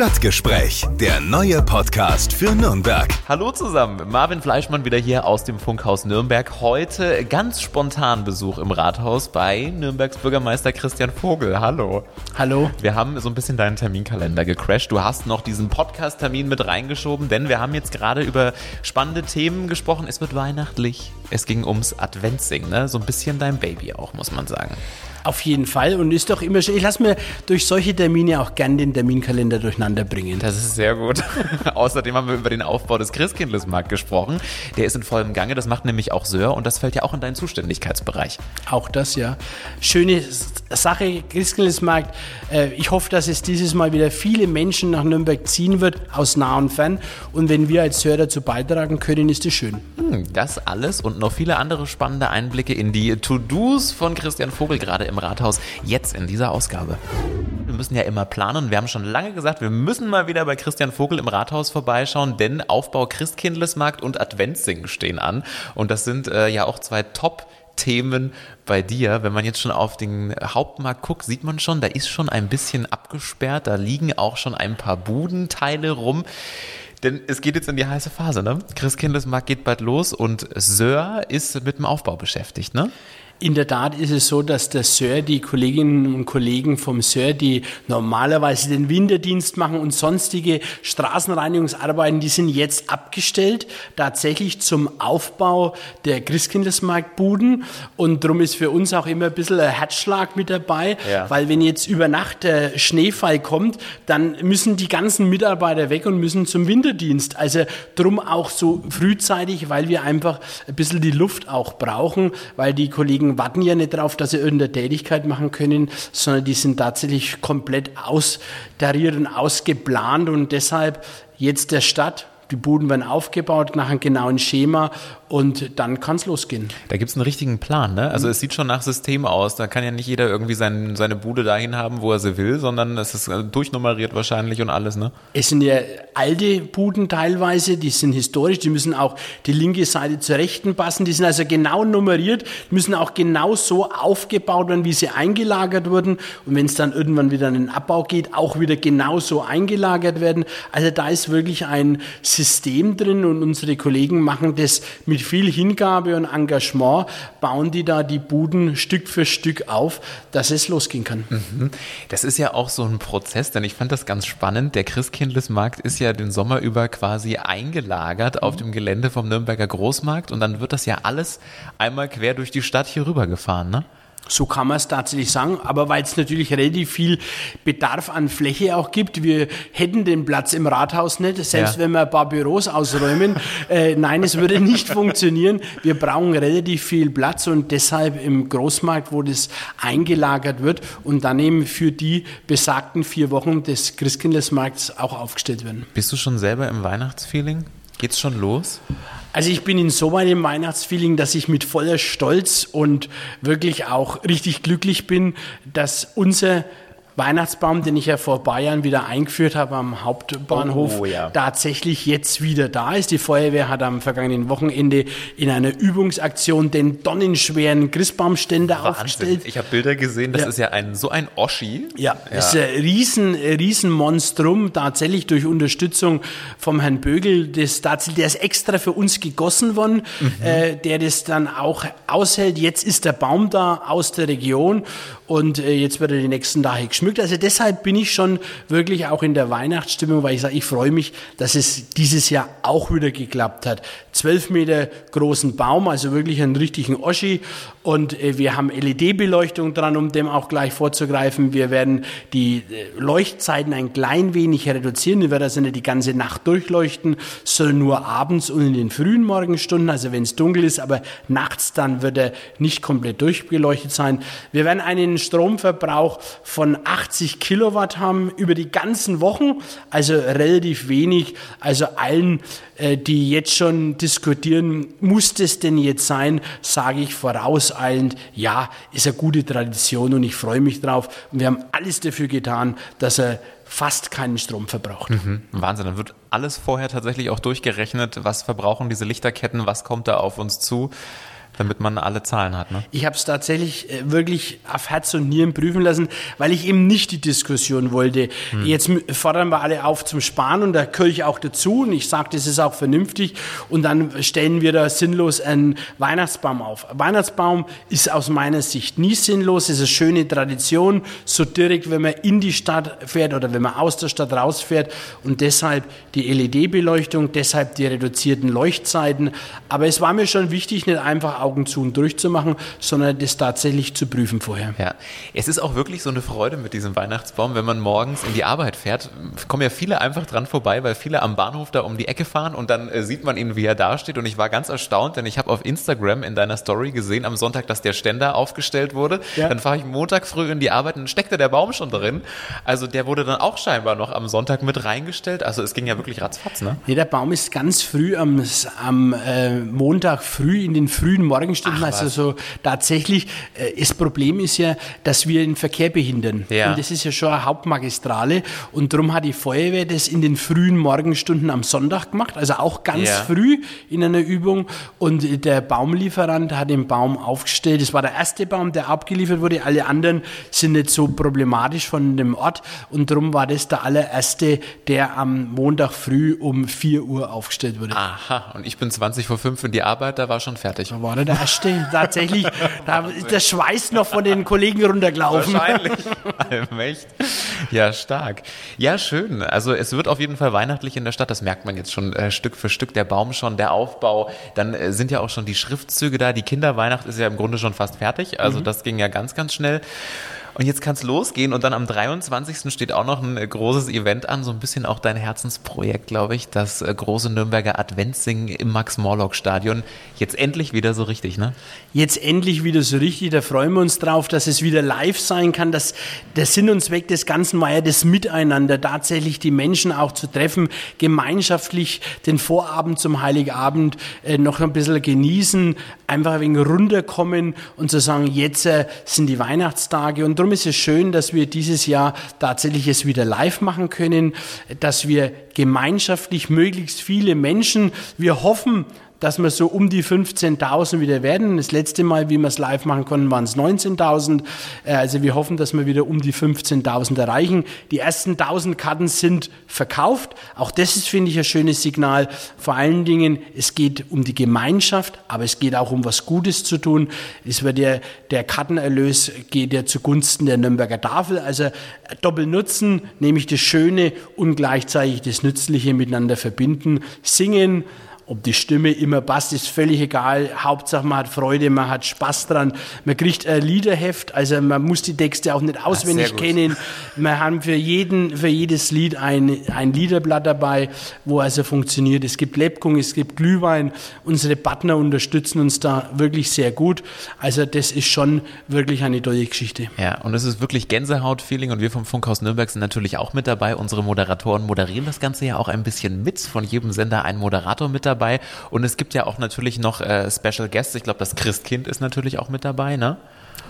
Stadtgespräch, der neue Podcast für Nürnberg. Hallo zusammen, Marvin Fleischmann wieder hier aus dem Funkhaus Nürnberg. Heute ganz spontan Besuch im Rathaus bei Nürnbergs Bürgermeister Christian Vogel. Hallo. Hallo. Wir haben so ein bisschen deinen Terminkalender gecrashed. Du hast noch diesen Podcast-Termin mit reingeschoben, denn wir haben jetzt gerade über spannende Themen gesprochen. Es wird weihnachtlich. Es ging ums Adventsingen, ne? So ein bisschen dein Baby auch, muss man sagen. Auf jeden Fall und ist doch immer schön. Ich lasse mir durch solche Termine auch gern den Terminkalender durcheinander bringen. Das ist sehr gut. Außerdem haben wir über den Aufbau des Christkindlesmarkt gesprochen. Der ist in vollem Gange. Das macht nämlich auch Sör und das fällt ja auch in deinen Zuständigkeitsbereich. Auch das, ja. Schöne Sache, Christkindlesmarkt. Äh, ich hoffe, dass es dieses Mal wieder viele Menschen nach Nürnberg ziehen wird, aus nah und fern. Und wenn wir als Sör dazu beitragen können, ist es schön. Hm, das alles und noch viele andere spannende Einblicke in die To-Dos von Christian Vogel gerade im Rathaus, jetzt in dieser Ausgabe. Wir müssen ja immer planen. Wir haben schon lange gesagt, wir müssen mal wieder bei Christian Vogel im Rathaus vorbeischauen, denn Aufbau Christkindlesmarkt und Adventssingen stehen an. Und das sind äh, ja auch zwei Top- Themen bei dir. Wenn man jetzt schon auf den Hauptmarkt guckt, sieht man schon, da ist schon ein bisschen abgesperrt. Da liegen auch schon ein paar Budenteile rum. Denn es geht jetzt in die heiße Phase, ne? Christkindlesmarkt geht bald los und Sör ist mit dem Aufbau beschäftigt, ne? In der Tat ist es so, dass der Sir, die Kolleginnen und Kollegen vom Sir, die normalerweise den Winterdienst machen und sonstige Straßenreinigungsarbeiten, die sind jetzt abgestellt, tatsächlich zum Aufbau der Christkindlesmarktbuden. Und darum ist für uns auch immer ein bisschen ein Herzschlag mit dabei, ja. weil wenn jetzt über Nacht der Schneefall kommt, dann müssen die ganzen Mitarbeiter weg und müssen zum Winterdienst. Also drum auch so frühzeitig, weil wir einfach ein bisschen die Luft auch brauchen, weil die Kollegen Kollegen warten ja nicht darauf, dass sie irgendeine Tätigkeit machen können, sondern die sind tatsächlich komplett austariert und ausgeplant und deshalb jetzt der Start. Die Buden werden aufgebaut nach einem genauen Schema und dann kann es losgehen. Da gibt es einen richtigen Plan, ne? Also mhm. es sieht schon nach System aus. Da kann ja nicht jeder irgendwie sein, seine Bude dahin haben, wo er sie will, sondern es ist äh, durchnummeriert wahrscheinlich und alles, ne? Es sind ja alte Buden teilweise, die sind historisch, die müssen auch die linke Seite zur rechten passen, die sind also genau nummeriert, müssen auch genau so aufgebaut werden, wie sie eingelagert wurden. Und wenn es dann irgendwann wieder in den Abbau geht, auch wieder genau so eingelagert werden. Also da ist wirklich ein System drin und unsere Kollegen machen das mit mit viel Hingabe und Engagement bauen die da die Buden Stück für Stück auf, dass es losgehen kann. Mhm. Das ist ja auch so ein Prozess, denn ich fand das ganz spannend. Der Christkindlesmarkt ist ja den Sommer über quasi eingelagert auf dem Gelände vom Nürnberger Großmarkt und dann wird das ja alles einmal quer durch die Stadt hier rüber gefahren, ne? So kann man es tatsächlich sagen, aber weil es natürlich relativ viel Bedarf an Fläche auch gibt. Wir hätten den Platz im Rathaus nicht, selbst ja. wenn wir ein paar Büros ausräumen. äh, nein, es würde nicht funktionieren. Wir brauchen relativ viel Platz und deshalb im Großmarkt, wo das eingelagert wird und dann eben für die besagten vier Wochen des Christkindlesmarkts auch aufgestellt werden. Bist du schon selber im Weihnachtsfeeling? Geht's schon los? Also ich bin insoweit im Weihnachtsfeeling, dass ich mit voller Stolz und wirklich auch richtig glücklich bin, dass unser Weihnachtsbaum, den ich ja vor Bayern wieder eingeführt habe am Hauptbahnhof, oh, ja. tatsächlich jetzt wieder da ist. Die Feuerwehr hat am vergangenen Wochenende in einer Übungsaktion den tonnenschweren Christbaumständer Wahnsinn. aufgestellt. Ich habe Bilder gesehen, das ja. ist ja ein, so ein Oschi. Ja, ja. das ist ein riesen, riesen Monstrum, tatsächlich durch Unterstützung vom Herrn Bögel. Das, der ist extra für uns gegossen worden, mhm. äh, der das dann auch aushält. Jetzt ist der Baum da aus der Region und äh, jetzt wird er die nächsten Tage geschmückt geschmückt. Also deshalb bin ich schon wirklich auch in der Weihnachtsstimmung, weil ich sage, ich freue mich, dass es dieses Jahr auch wieder geklappt hat. Zwölf Meter großen Baum, also wirklich einen richtigen Oschi. Und äh, wir haben LED-Beleuchtung dran, um dem auch gleich vorzugreifen. Wir werden die äh, Leuchtzeiten ein klein wenig reduzieren. Wir werden also nicht die ganze Nacht durchleuchten, sondern nur abends und in den frühen Morgenstunden, also wenn es dunkel ist, aber nachts dann wird er nicht komplett durchbeleuchtet sein. Wir werden einen Stromverbrauch von 80 Kilowatt haben über die ganzen Wochen, also relativ wenig. Also allen, äh, die jetzt schon diskutieren, muss das denn jetzt sein, sage ich vorauseilend, ja, ist eine gute Tradition und ich freue mich drauf. Und wir haben alles dafür getan, dass er fast keinen Strom verbraucht. Mhm. Wahnsinn, dann wird alles vorher tatsächlich auch durchgerechnet, was verbrauchen diese Lichterketten, was kommt da auf uns zu. Damit man alle Zahlen hat. Ne? Ich habe es tatsächlich äh, wirklich auf Herz und Nieren prüfen lassen, weil ich eben nicht die Diskussion wollte. Hm. Jetzt fordern wir alle auf zum Sparen und da gehöre ich auch dazu und ich sage, das ist auch vernünftig und dann stellen wir da sinnlos einen Weihnachtsbaum auf. Weihnachtsbaum ist aus meiner Sicht nie sinnlos, es ist eine schöne Tradition, so direkt, wenn man in die Stadt fährt oder wenn man aus der Stadt rausfährt und deshalb die LED-Beleuchtung, deshalb die reduzierten Leuchtzeiten. Aber es war mir schon wichtig, nicht einfach Augen zu und durchzumachen, sondern das tatsächlich zu prüfen vorher. Ja, es ist auch wirklich so eine Freude mit diesem Weihnachtsbaum, wenn man morgens in die Arbeit fährt. Kommen ja viele einfach dran vorbei, weil viele am Bahnhof da um die Ecke fahren und dann äh, sieht man ihn, wie er dasteht. Und ich war ganz erstaunt, denn ich habe auf Instagram in deiner Story gesehen am Sonntag, dass der Ständer aufgestellt wurde. Ja. Dann fahre ich Montag früh in die Arbeit und steckte der Baum schon drin. Also der wurde dann auch scheinbar noch am Sonntag mit reingestellt. Also es ging ja wirklich ratzfatz, ne? Nee, der Baum ist ganz früh am, am äh, Montag früh in den frühen Morgenstunden. Ach, also so tatsächlich, äh, das Problem ist ja, dass wir den Verkehr behindern. Ja. Und das ist ja schon eine Hauptmagistrale. Und darum hat die Feuerwehr das in den frühen Morgenstunden am Sonntag gemacht. Also auch ganz ja. früh in einer Übung. Und der Baumlieferant hat den Baum aufgestellt. Das war der erste Baum, der abgeliefert wurde. Alle anderen sind nicht so problematisch von dem Ort. Und darum war das der allererste, der am Montag früh um 4 Uhr aufgestellt wurde. Aha, und ich bin 20 vor 5 in die Arbeit, da war schon fertig. Da war der erste. Tatsächlich, da ist der Schweiß noch von den Kollegen runtergelaufen. Wahrscheinlich. Allmächt. Ja, stark. Ja, schön. Also es wird auf jeden Fall weihnachtlich in der Stadt, das merkt man jetzt schon äh, Stück für Stück, der Baum schon, der Aufbau. Dann äh, sind ja auch schon die Schriftzüge da. Die Kinderweihnacht ist ja im Grunde schon fast fertig. Also mhm. das ging ja ganz, ganz schnell. Und jetzt kann es losgehen und dann am 23. steht auch noch ein äh, großes Event an, so ein bisschen auch dein Herzensprojekt, glaube ich, das äh, große Nürnberger Adventssingen im Max-Morlock-Stadion. Jetzt endlich wieder so richtig, ne? Jetzt endlich wieder so richtig, da freuen wir uns drauf, dass es wieder live sein kann, dass der Sinn und Zweck des Ganzen war ja das Miteinander, tatsächlich die Menschen auch zu treffen, gemeinschaftlich den Vorabend zum Heiligabend äh, noch ein bisschen genießen, einfach ein wenig runterkommen und zu sagen, jetzt äh, sind die Weihnachtstage und darum ist es schön, dass wir dieses Jahr tatsächlich es wieder live machen können, dass wir gemeinschaftlich möglichst viele Menschen, wir hoffen, dass wir so um die 15.000 wieder werden. Das letzte Mal, wie wir es live machen konnten, waren es 19.000. Äh, also wir hoffen, dass wir wieder um die 15.000 erreichen. Die ersten 1.000 Karten sind verkauft. Auch das ist, finde ich, ein schönes Signal. Vor allen Dingen, es geht um die Gemeinschaft, aber es geht auch um was Gutes zu tun. Es wird der, der Kartenerlös geht ja zugunsten der Nürnberger Tafel. Also Doppelnutzen, nämlich das Schöne und gleichzeitig das Nützliche miteinander verbinden. Singen, ob die Stimme immer passt, ist völlig egal. Hauptsache man hat Freude, man hat Spaß dran. Man kriegt ein Liederheft, also man muss die Texte auch nicht auswendig kennen. Wir haben für jeden, für jedes Lied ein, ein Liederblatt dabei, wo also funktioniert. Es gibt Lebkuchen, es gibt Glühwein. Unsere Partner unterstützen uns da wirklich sehr gut. Also das ist schon wirklich eine tolle Geschichte. Ja, und es ist wirklich Gänsehaut-Feeling und wir vom Funkhaus Nürnberg sind natürlich auch mit dabei. Unsere Moderatoren moderieren das Ganze ja auch ein bisschen mit. Von jedem Sender ein Moderator mit dabei dabei. Und es gibt ja auch natürlich noch äh, Special Guests. Ich glaube, das Christkind ist natürlich auch mit dabei, ne?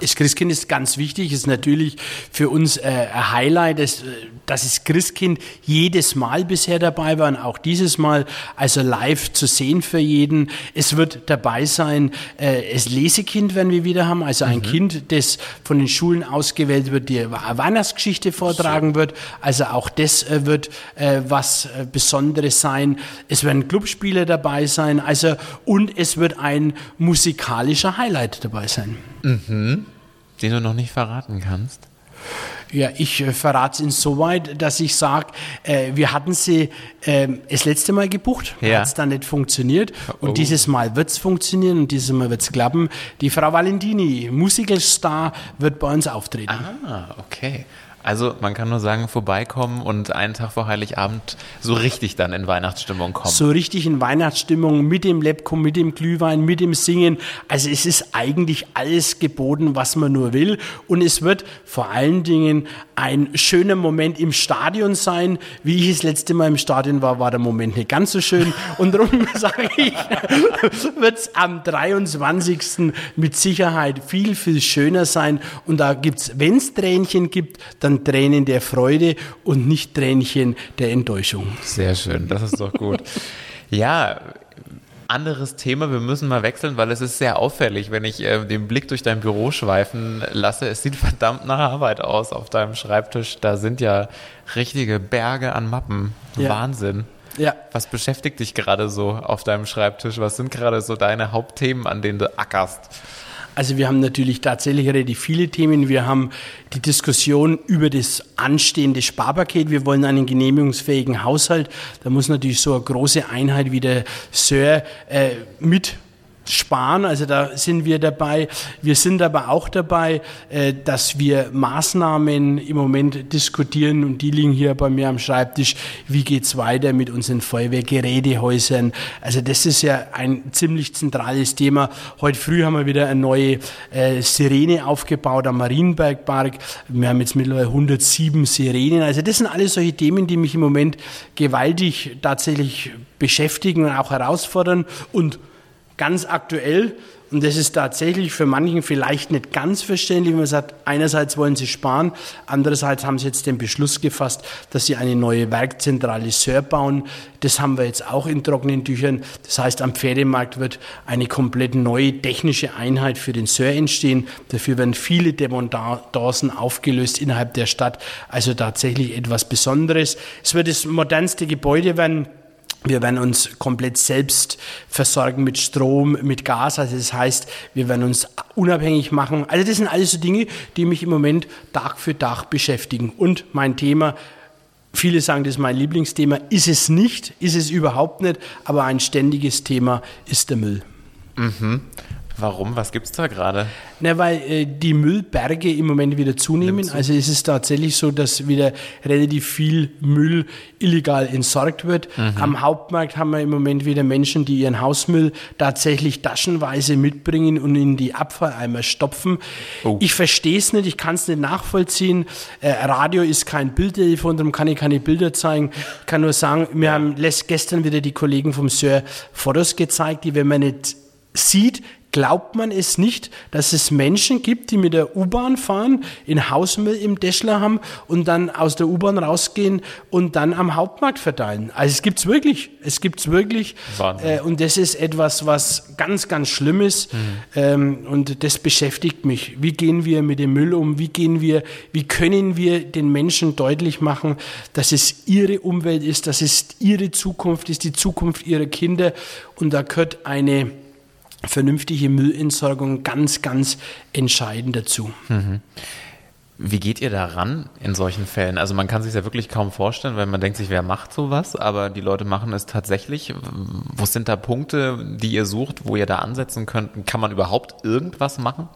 Das Christkind ist ganz wichtig, ist natürlich für uns äh, ein Highlight, dass, dass das Christkind jedes Mal bisher dabei war und auch dieses Mal also live zu sehen für jeden. Es wird dabei sein, äh, das Lesekind werden wir wieder haben, also ein mhm. Kind, das von den Schulen ausgewählt wird, die Weihnachtsgeschichte vortragen wird. Also auch das äh, wird äh, was äh, Besonderes sein. Es werden Clubspiele dabei sein, also und es wird ein musikalischer Highlight dabei sein. Mhm den du noch nicht verraten kannst? Ja, ich äh, verrate es insoweit, dass ich sage, äh, wir hatten sie äh, das letzte Mal gebucht, ja. hat es dann nicht funktioniert und oh. dieses Mal wird es funktionieren und dieses Mal wird es klappen. Die Frau Valentini, Musicalstar, wird bei uns auftreten. Ah, okay. Also man kann nur sagen, vorbeikommen und einen Tag vor Heiligabend so richtig dann in Weihnachtsstimmung kommen. So richtig in Weihnachtsstimmung mit dem Lebkuchen, mit dem Glühwein, mit dem Singen. Also es ist eigentlich alles geboten, was man nur will. Und es wird vor allen Dingen ein schöner Moment im Stadion sein. Wie ich das letzte Mal im Stadion war, war der Moment nicht ganz so schön. Und darum sage ich, wird es am 23. mit Sicherheit viel, viel schöner sein. Und da gibt es, wenn es Tränchen gibt, dann Tränen der Freude und nicht Tränchen der Enttäuschung. Sehr schön, das ist doch gut. ja, anderes Thema. Wir müssen mal wechseln, weil es ist sehr auffällig, wenn ich äh, den Blick durch dein Büro schweifen lasse. Es sieht verdammt nach Arbeit aus auf deinem Schreibtisch. Da sind ja richtige Berge an Mappen. Ja. Wahnsinn. Ja. Was beschäftigt dich gerade so auf deinem Schreibtisch? Was sind gerade so deine Hauptthemen, an denen du ackerst? Also wir haben natürlich tatsächlich relativ viele Themen. Wir haben die Diskussion über das anstehende Sparpaket. Wir wollen einen genehmigungsfähigen Haushalt. Da muss natürlich so eine große Einheit wie der Sir äh, mit sparen. Also da sind wir dabei. Wir sind aber auch dabei, äh, dass wir Maßnahmen im Moment diskutieren und die liegen hier bei mir am Schreibtisch. Wie geht's weiter mit unseren Feuerwehrgerätehäusern? Also das ist ja ein ziemlich zentrales Thema. Heute früh haben wir wieder eine neue äh, Sirene aufgebaut am Marienbergpark. Wir haben jetzt mittlerweile 107 Sirenen. Also das sind alles solche Themen, die mich im Moment gewaltig tatsächlich beschäftigen und auch herausfordern und ganz aktuell. Und das ist tatsächlich für manchen vielleicht nicht ganz verständlich, wenn man sagt, einerseits wollen sie sparen, andererseits haben sie jetzt den Beschluss gefasst, dass sie eine neue Werkzentrale Sör bauen. Das haben wir jetzt auch in trockenen Tüchern. Das heißt, am Pferdemarkt wird eine komplett neue technische Einheit für den Sör entstehen. Dafür werden viele Dependancen aufgelöst innerhalb der Stadt. Also tatsächlich etwas Besonderes. Es wird das modernste Gebäude werden wir werden uns komplett selbst versorgen mit Strom, mit Gas. Also das heißt, wir werden uns unabhängig machen. Also das sind alles so Dinge, die mich im Moment Tag für Tag beschäftigen. Und mein Thema, viele sagen, das ist mein Lieblingsthema, ist es nicht, ist es überhaupt nicht, aber ein ständiges Thema ist der Müll. Mhm. Warum? Was gibt es da gerade? Na, weil äh, die Müllberge im Moment wieder zunehmen. Zu. Also ist es tatsächlich so, dass wieder relativ viel Müll illegal entsorgt wird. Mhm. Am Hauptmarkt haben wir im Moment wieder Menschen, die ihren Hausmüll tatsächlich taschenweise mitbringen und in die Abfalleimer stopfen. Oh. Ich verstehe es nicht, ich kann es nicht nachvollziehen. Äh, Radio ist kein Bildtelefon, darum kann ich keine Bilder zeigen. Ich kann nur sagen, wir haben gestern wieder die Kollegen vom Sir Fotos gezeigt, die, wenn man nicht sieht, glaubt man es nicht, dass es Menschen gibt, die mit der U-Bahn fahren, in Hausmüll im Deschler haben und dann aus der U-Bahn rausgehen und dann am Hauptmarkt verteilen. Also es gibt's wirklich, es gibt's wirklich. Äh, und das ist etwas, was ganz, ganz schlimm ist. Mhm. Ähm, und das beschäftigt mich. Wie gehen wir mit dem Müll um? Wie gehen wir, wie können wir den Menschen deutlich machen, dass es ihre Umwelt ist, dass es ihre Zukunft ist, die Zukunft ihrer Kinder. Und da gehört eine vernünftige Müllentsorgung ganz, ganz entscheidend dazu. Mhm. Wie geht ihr daran in solchen Fällen? Also man kann sich ja wirklich kaum vorstellen, weil man denkt sich, wer macht sowas? Aber die Leute machen es tatsächlich. Wo sind da Punkte, die ihr sucht, wo ihr da ansetzen könnt? Kann man überhaupt irgendwas machen?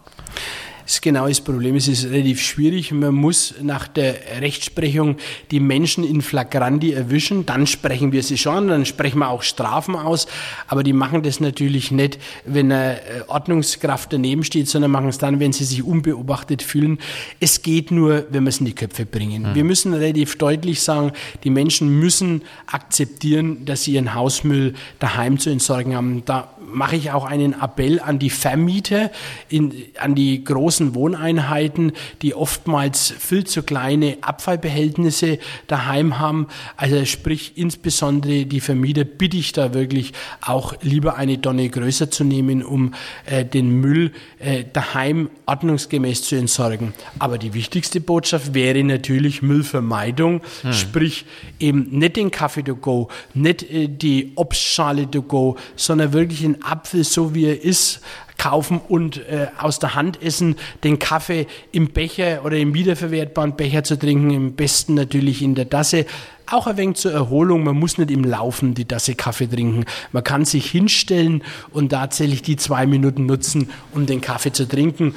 Ist genau das Problem. Es ist relativ schwierig. Man muss nach der Rechtsprechung die Menschen in Flagranti erwischen. Dann sprechen wir sie schon, dann sprechen wir auch Strafen aus. Aber die machen das natürlich nicht, wenn eine Ordnungskraft daneben steht, sondern machen es dann, wenn sie sich unbeobachtet fühlen. Es geht nur, wenn wir es in die Köpfe bringen. Mhm. Wir müssen relativ deutlich sagen, die Menschen müssen akzeptieren, dass sie ihren Hausmüll daheim zu entsorgen haben. Da mache ich auch einen Appell an die Vermieter, in, an die großen Wohneinheiten, die oftmals viel zu kleine Abfallbehältnisse daheim haben. Also sprich insbesondere die Vermieter bitte ich da wirklich auch lieber eine Tonne größer zu nehmen, um äh, den Müll äh, daheim ordnungsgemäß zu entsorgen. Aber die wichtigste Botschaft wäre natürlich Müllvermeidung, hm. sprich eben nicht den Kaffee to go, nicht äh, die Obstschale to go, sondern wirklich den Apfel so wie er ist kaufen und äh, aus der Hand essen, den Kaffee im Becher oder im wiederverwertbaren Becher zu trinken, im besten natürlich in der Tasse. Auch ein wenig zur Erholung, man muss nicht im Laufen die Tasse Kaffee trinken. Man kann sich hinstellen und tatsächlich die zwei Minuten nutzen, um den Kaffee zu trinken.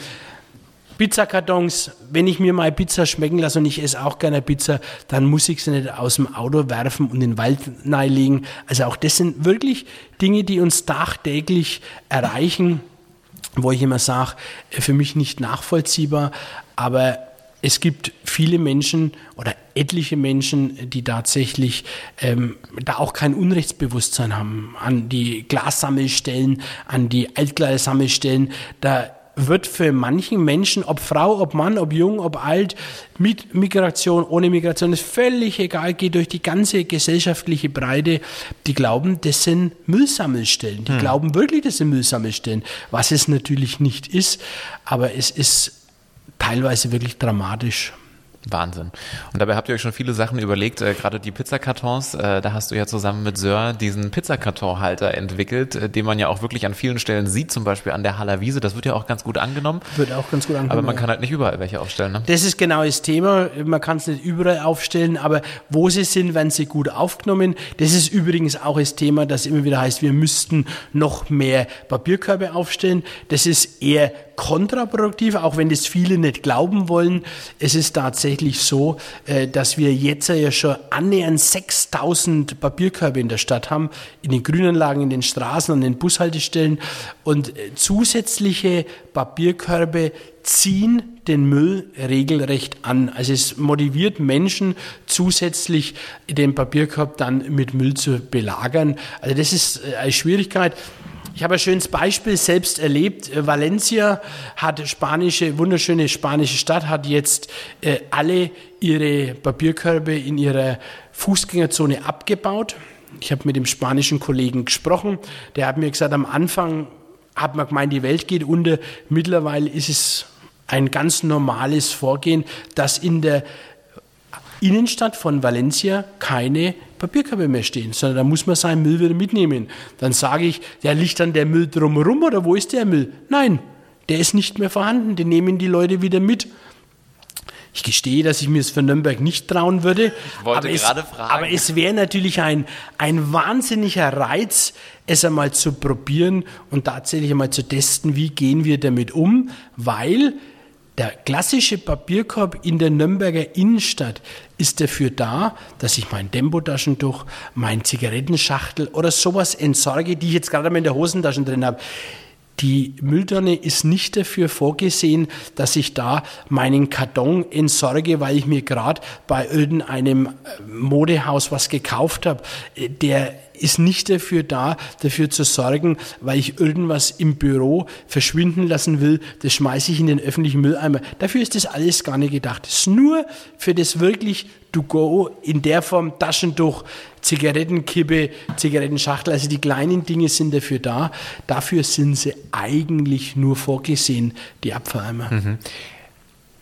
Pizzakartons, wenn ich mir mal Pizza schmecken lasse und ich esse auch gerne Pizza, dann muss ich sie nicht aus dem Auto werfen und in den Wald legen. Also auch das sind wirklich Dinge, die uns tagtäglich erreichen, wo ich immer sage, für mich nicht nachvollziehbar, aber es gibt viele Menschen oder etliche Menschen, die tatsächlich ähm, da auch kein Unrechtsbewusstsein haben. An die Glassammelstellen, an die Altkleidersammelstellen, da wird für manchen Menschen, ob Frau, ob Mann, ob jung, ob alt, mit Migration, ohne Migration, ist völlig egal, geht durch die ganze gesellschaftliche Breite. Die glauben, das sind Müllsammelstellen. Die hm. glauben wirklich, das sind Müllsammelstellen, was es natürlich nicht ist, aber es ist teilweise wirklich dramatisch. Wahnsinn. Und dabei habt ihr euch schon viele Sachen überlegt, äh, gerade die Pizzakartons, äh, da hast du ja zusammen mit Sir diesen Pizzakartonhalter entwickelt, äh, den man ja auch wirklich an vielen Stellen sieht, zum Beispiel an der Haller Wiese, das wird ja auch ganz gut angenommen. Wird auch ganz gut angenommen. Aber man kann halt nicht überall welche aufstellen. Ne? Das ist genau das Thema, man kann es nicht überall aufstellen, aber wo sie sind, werden sie gut aufgenommen. Das ist übrigens auch das Thema, das immer wieder heißt, wir müssten noch mehr Papierkörbe aufstellen. Das ist eher kontraproduktiv, auch wenn das viele nicht glauben wollen. Es ist tatsächlich so, äh, dass wir jetzt ja schon annähernd 6000 Papierkörbe in der Stadt haben, in den Grünanlagen, in den Straßen, an den Bushaltestellen und äh, zusätzliche Papierkörbe ziehen den Müll regelrecht an. Also es motiviert Menschen zusätzlich den Papierkorb dann mit Müll zu belagern. Also das ist äh, eine Schwierigkeit. Ich habe ein schönes Beispiel selbst erlebt. Äh, Valencia hat spanische, wunderschöne spanische Stadt, hat jetzt äh, alle ihre Papierkörbe in ihrer Fußgängerzone abgebaut. Ich habe mit dem spanischen Kollegen gesprochen. Der hat mir gesagt, am Anfang hat man gemeint, die Welt geht unter. Mittlerweile ist es ein ganz normales Vorgehen, dass in der Innenstadt von Valencia keine Papierkörbe mehr stehen, sondern da muss man seinen Müll wieder mitnehmen. Dann sage ich, ja, liegt dann der Müll drumherum oder wo ist der Müll? Nein, der ist nicht mehr vorhanden, den nehmen die Leute wieder mit. Ich gestehe, dass ich mir es für Nürnberg nicht trauen würde. Ich wollte aber gerade es, fragen. Aber es wäre natürlich ein, ein wahnsinniger Reiz, es einmal zu probieren und tatsächlich einmal zu testen, wie gehen wir damit um, weil der klassische Papierkorb in der Nürnberger Innenstadt ist dafür da, dass ich mein Tempotaschentuch, mein Zigarettenschachtel oder sowas entsorge, die ich jetzt gerade mal in der Hosentasche drin habe. Die Mülltonne ist nicht dafür vorgesehen, dass ich da meinen Karton entsorge, weil ich mir gerade bei irgendeinem äh, Modehaus was gekauft habe. Der ist nicht dafür da, dafür zu sorgen, weil ich irgendwas im Büro verschwinden lassen will, das schmeiße ich in den öffentlichen Mülleimer. Dafür ist das alles gar nicht gedacht. Es ist nur für das wirklich to go in der Form Taschentuch, Zigarettenkippe, Zigarettenschachtel. Also die kleinen Dinge sind dafür da. Dafür sind sie eigentlich nur vorgesehen, die Abfalleimer. Mhm.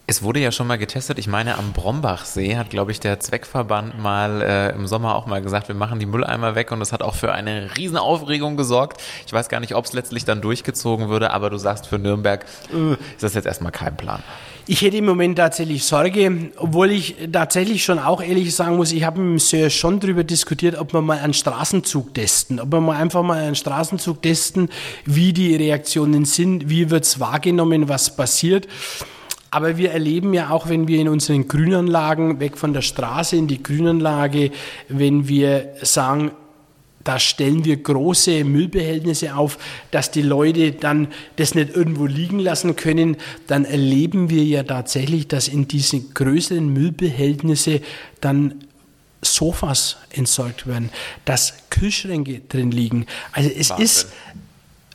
Es wurde ja schon mal getestet. Ich meine, am Brombachsee hat, glaube ich, der Zweckverband mal äh, im Sommer auch mal gesagt, wir machen die Mülleimer weg und das hat auch für eine riesen Aufregung gesorgt. Ich weiß gar nicht, ob es letztlich dann durchgezogen würde, aber du sagst, für Nürnberg äh, ist das jetzt erstmal kein Plan. Ich hätte im Moment tatsächlich Sorge, obwohl ich tatsächlich schon auch ehrlich sagen muss, ich habe mit dem Sir schon darüber diskutiert, ob wir mal einen Straßenzug testen, ob wir mal einfach mal einen Straßenzug testen, wie die Reaktionen sind, wie wird es wahrgenommen, was passiert. Aber wir erleben ja auch, wenn wir in unseren Grünanlagen weg von der Straße in die Grünanlage, wenn wir sagen, da stellen wir große Müllbehältnisse auf, dass die Leute dann das nicht irgendwo liegen lassen können, dann erleben wir ja tatsächlich, dass in diesen größeren Müllbehältnisse dann Sofas entsorgt werden, dass Kühlschränke drin liegen. Also es Wahnsinn. ist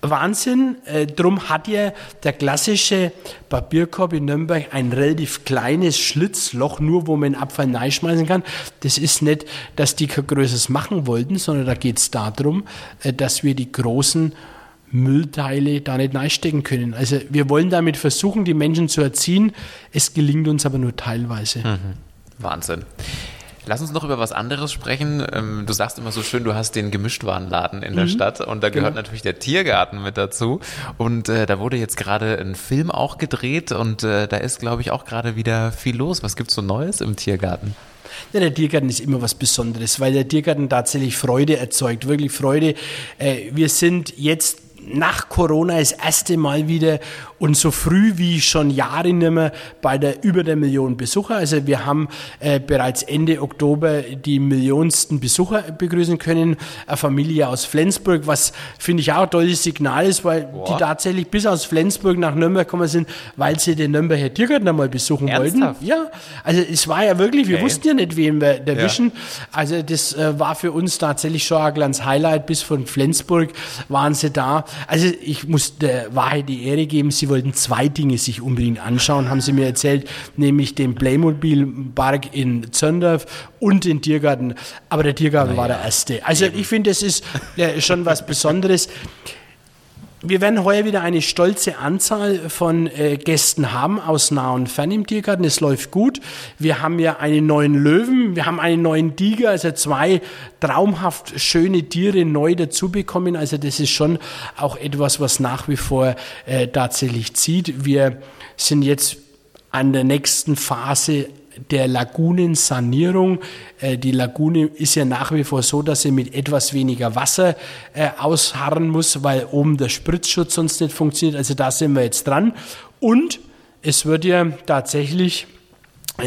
Wahnsinn. Äh, drum hat ja der klassische Papierkorb in Nürnberg ein relativ kleines Schlitzloch, nur wo man Abfall reinschmeißen kann. Das ist nicht, dass die kein größeres machen wollten, sondern da geht es darum, äh, dass wir die großen Müllteile da nicht reinstecken können. Also wir wollen damit versuchen, die Menschen zu erziehen. Es gelingt uns aber nur teilweise. Mhm. Wahnsinn. Lass uns noch über was anderes sprechen. Ähm, du sagst immer so schön, du hast den Gemischtwarenladen in der mhm. Stadt und da gehört genau. natürlich der Tiergarten mit dazu. Und äh, da wurde jetzt gerade ein Film auch gedreht und äh, da ist, glaube ich, auch gerade wieder viel los. Was gibt's so Neues im Tiergarten? Ja, der Tiergarten ist immer was Besonderes, weil der Tiergarten tatsächlich Freude erzeugt, wirklich Freude. Äh, wir sind jetzt nach Corona das erste Mal wieder und so früh wie schon Jahre nicht mehr bei der über der Million Besucher. Also wir haben äh, bereits Ende Oktober die millionsten Besucher begrüßen können. Eine Familie aus Flensburg, was finde ich auch ein tolles Signal ist, weil Boah. die tatsächlich bis aus Flensburg nach Nürnberg gekommen sind, weil sie den Nürnberger Tiergarten einmal besuchen Ernsthaft? wollten. Ja, also es war ja wirklich, wir okay. wussten ja nicht, wen wir erwischen. Ja. Also das äh, war für uns tatsächlich schon ein kleines Highlight. Bis von Flensburg waren sie da. Also ich muss der Wahrheit die Ehre geben, sie wollten zwei Dinge sich unbedingt anschauen, haben sie mir erzählt, nämlich den Playmobil-Park in Zöndorf und den Tiergarten. Aber der Tiergarten naja. war der erste. Also ich finde, das ist äh, schon was Besonderes. Wir werden heuer wieder eine stolze Anzahl von äh, Gästen haben aus nah und fern im Tiergarten. Es läuft gut. Wir haben ja einen neuen Löwen, wir haben einen neuen Tiger, also zwei traumhaft schöne Tiere neu dazu bekommen. Also das ist schon auch etwas, was nach wie vor äh, tatsächlich zieht. Wir sind jetzt an der nächsten Phase der Lagunensanierung. Äh, die Lagune ist ja nach wie vor so, dass sie mit etwas weniger Wasser äh, ausharren muss, weil oben der Spritzschutz sonst nicht funktioniert. Also da sind wir jetzt dran. Und es wird ja tatsächlich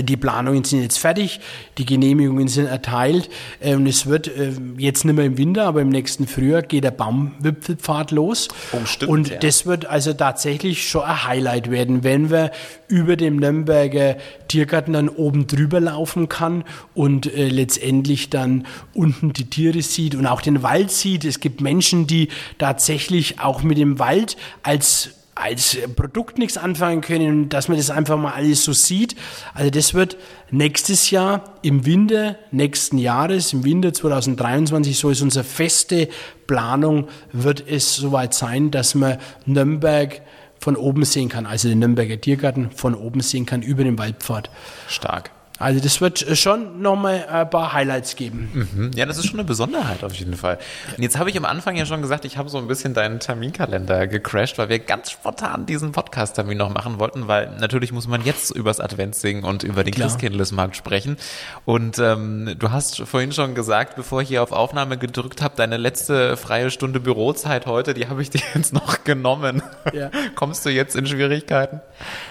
die Planungen sind jetzt fertig, die Genehmigungen sind erteilt äh, und es wird äh, jetzt nicht mehr im Winter, aber im nächsten Frühjahr geht der Baumwipfelpfad los. Oh, stimmt, und ja. das wird also tatsächlich schon ein Highlight werden, wenn wir über dem Nürnberger Tiergarten dann oben drüber laufen kann und äh, letztendlich dann unten die Tiere sieht und auch den Wald sieht. Es gibt Menschen, die tatsächlich auch mit dem Wald als als Produkt nichts anfangen können, dass man das einfach mal alles so sieht. Also das wird nächstes Jahr im Winter nächsten Jahres, im Winter 2023, so ist unsere feste Planung, wird es soweit sein, dass man Nürnberg von oben sehen kann, also den Nürnberger Tiergarten von oben sehen kann über den Waldpfad. Stark. Also das wird schon nochmal ein paar Highlights geben. Mhm. Ja, das ist schon eine Besonderheit auf jeden Fall. Und jetzt habe ich am Anfang ja schon gesagt, ich habe so ein bisschen deinen Terminkalender gecrashed, weil wir ganz spontan diesen Podcast-Termin noch machen wollten, weil natürlich muss man jetzt übers Advent singen und über den Christkindlesmarkt sprechen. Und ähm, du hast vorhin schon gesagt, bevor ich hier auf Aufnahme gedrückt habe, deine letzte freie Stunde Bürozeit heute, die habe ich dir jetzt noch genommen. Ja. Kommst du jetzt in Schwierigkeiten?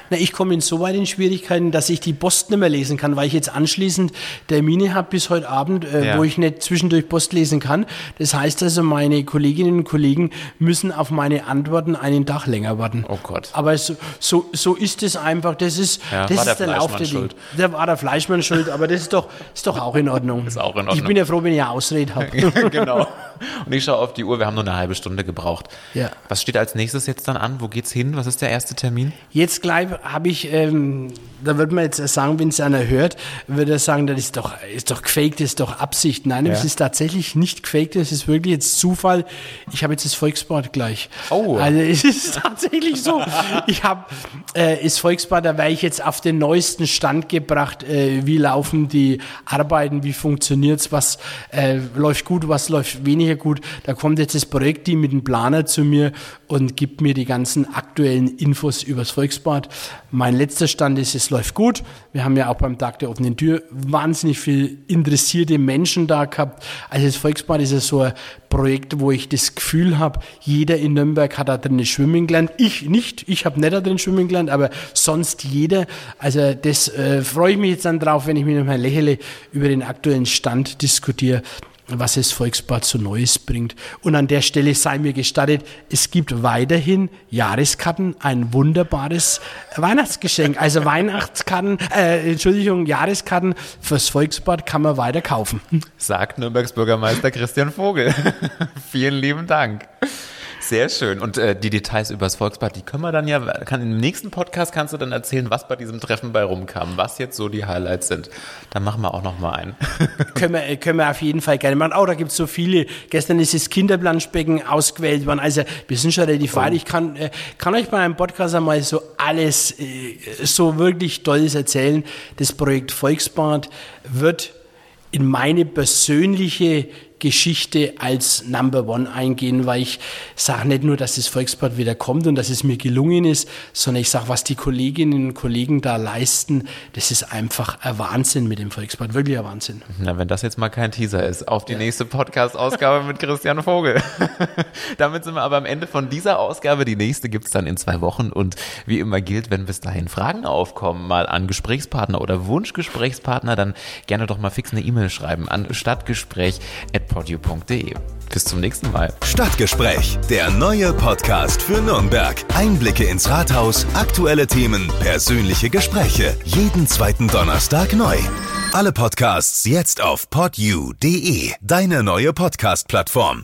Na, ich komme insoweit in Schwierigkeiten, dass ich die Post nicht mehr lesen kann, weil ich jetzt anschließend Termine habe bis heute Abend, äh, ja. wo ich nicht zwischendurch Post lesen kann. Das heißt also, meine Kolleginnen und Kollegen müssen auf meine Antworten einen Tag länger warten. Oh Gott. Aber so, so, so ist es einfach. Das ist, ja, das ist der, der Lauf der Dinge. Da war der Fleischmann schuld, aber das ist doch, ist doch auch in Ordnung. Ist auch in Ordnung. Ich bin ja froh, wenn ich Ausrede habe. genau. Und ich schaue auf die Uhr, wir haben nur eine halbe Stunde gebraucht. Ja. Was steht als nächstes jetzt dann an? Wo geht's hin? Was ist der erste Termin? Jetzt gleich habe ich, ähm, da wird man jetzt sagen, wenn es einer hört, würde er sagen, das ist doch, ist doch gefaked, das ist doch Absicht. Nein, es ja. ist tatsächlich nicht gefaked, es ist wirklich jetzt Zufall. Ich habe jetzt das Volksbad gleich. Oh. Also es ist tatsächlich so. Ich habe äh, das Volksbad, da wäre ich jetzt auf den neuesten Stand gebracht, äh, wie laufen die Arbeiten, wie funktioniert's, was äh, läuft gut, was läuft weniger gut. Da kommt jetzt das Projektteam mit dem Planer zu mir und gibt mir die ganzen aktuellen Infos übers Volksbad. Mein letzter Stand ist, es läuft gut. Wir haben ja auch beim Tag der offenen Tür wahnsinnig viel interessierte Menschen da gehabt. Also das Volksbad ist ja so ein Projekt, wo ich das Gefühl habe, jeder in Nürnberg hat da drin schwimmen gelernt. Ich nicht, ich habe nicht da drin schwimmen gelernt, aber sonst jeder. Also das äh, freue ich mich jetzt dann drauf, wenn ich mit Herrn Lächele über den aktuellen Stand diskutiere was es Volksbad so Neues bringt. Und an der Stelle sei mir gestattet, es gibt weiterhin Jahreskarten, ein wunderbares Weihnachtsgeschenk. Also Weihnachtskarten, äh, Entschuldigung, Jahreskarten fürs Volksbad kann man weiter kaufen. Sagt Nürnbergs Bürgermeister Christian Vogel. Vielen lieben Dank. Sehr schön. Und äh, die Details über das Volksbad, die können wir dann ja, kann, im nächsten Podcast kannst du dann erzählen, was bei diesem Treffen bei rumkam, was jetzt so die Highlights sind. Dann machen wir auch noch mal einen. können, wir, können wir auf jeden Fall gerne machen. Oh, da gibt es so viele. Gestern ist das Kinderplanschbecken ausgewählt worden. Also wir sind schon relativ oh. weit. Ich kann, äh, kann euch bei einem Podcast einmal so alles äh, so wirklich Tolles erzählen. Das Projekt Volksbad wird in meine persönliche Geschichte als Number One eingehen, weil ich sage nicht nur, dass das Volksbad wieder kommt und dass es mir gelungen ist, sondern ich sage, was die Kolleginnen und Kollegen da leisten, das ist einfach ein Wahnsinn mit dem Volksbad, wirklich ein Wahnsinn. Na, wenn das jetzt mal kein Teaser ist, auf die ja. nächste Podcast-Ausgabe mit Christian Vogel. Damit sind wir aber am Ende von dieser Ausgabe. Die nächste gibt es dann in zwei Wochen und wie immer gilt, wenn bis dahin Fragen aufkommen, mal an Gesprächspartner oder Wunschgesprächspartner, dann gerne doch mal fix eine E-Mail schreiben an stadtgespräch@ podio.de. Bis zum nächsten Mal. Stadtgespräch, der neue Podcast für Nürnberg. Einblicke ins Rathaus, aktuelle Themen, persönliche Gespräche. Jeden zweiten Donnerstag neu. Alle Podcasts jetzt auf podyou.de, deine neue Podcast-Plattform.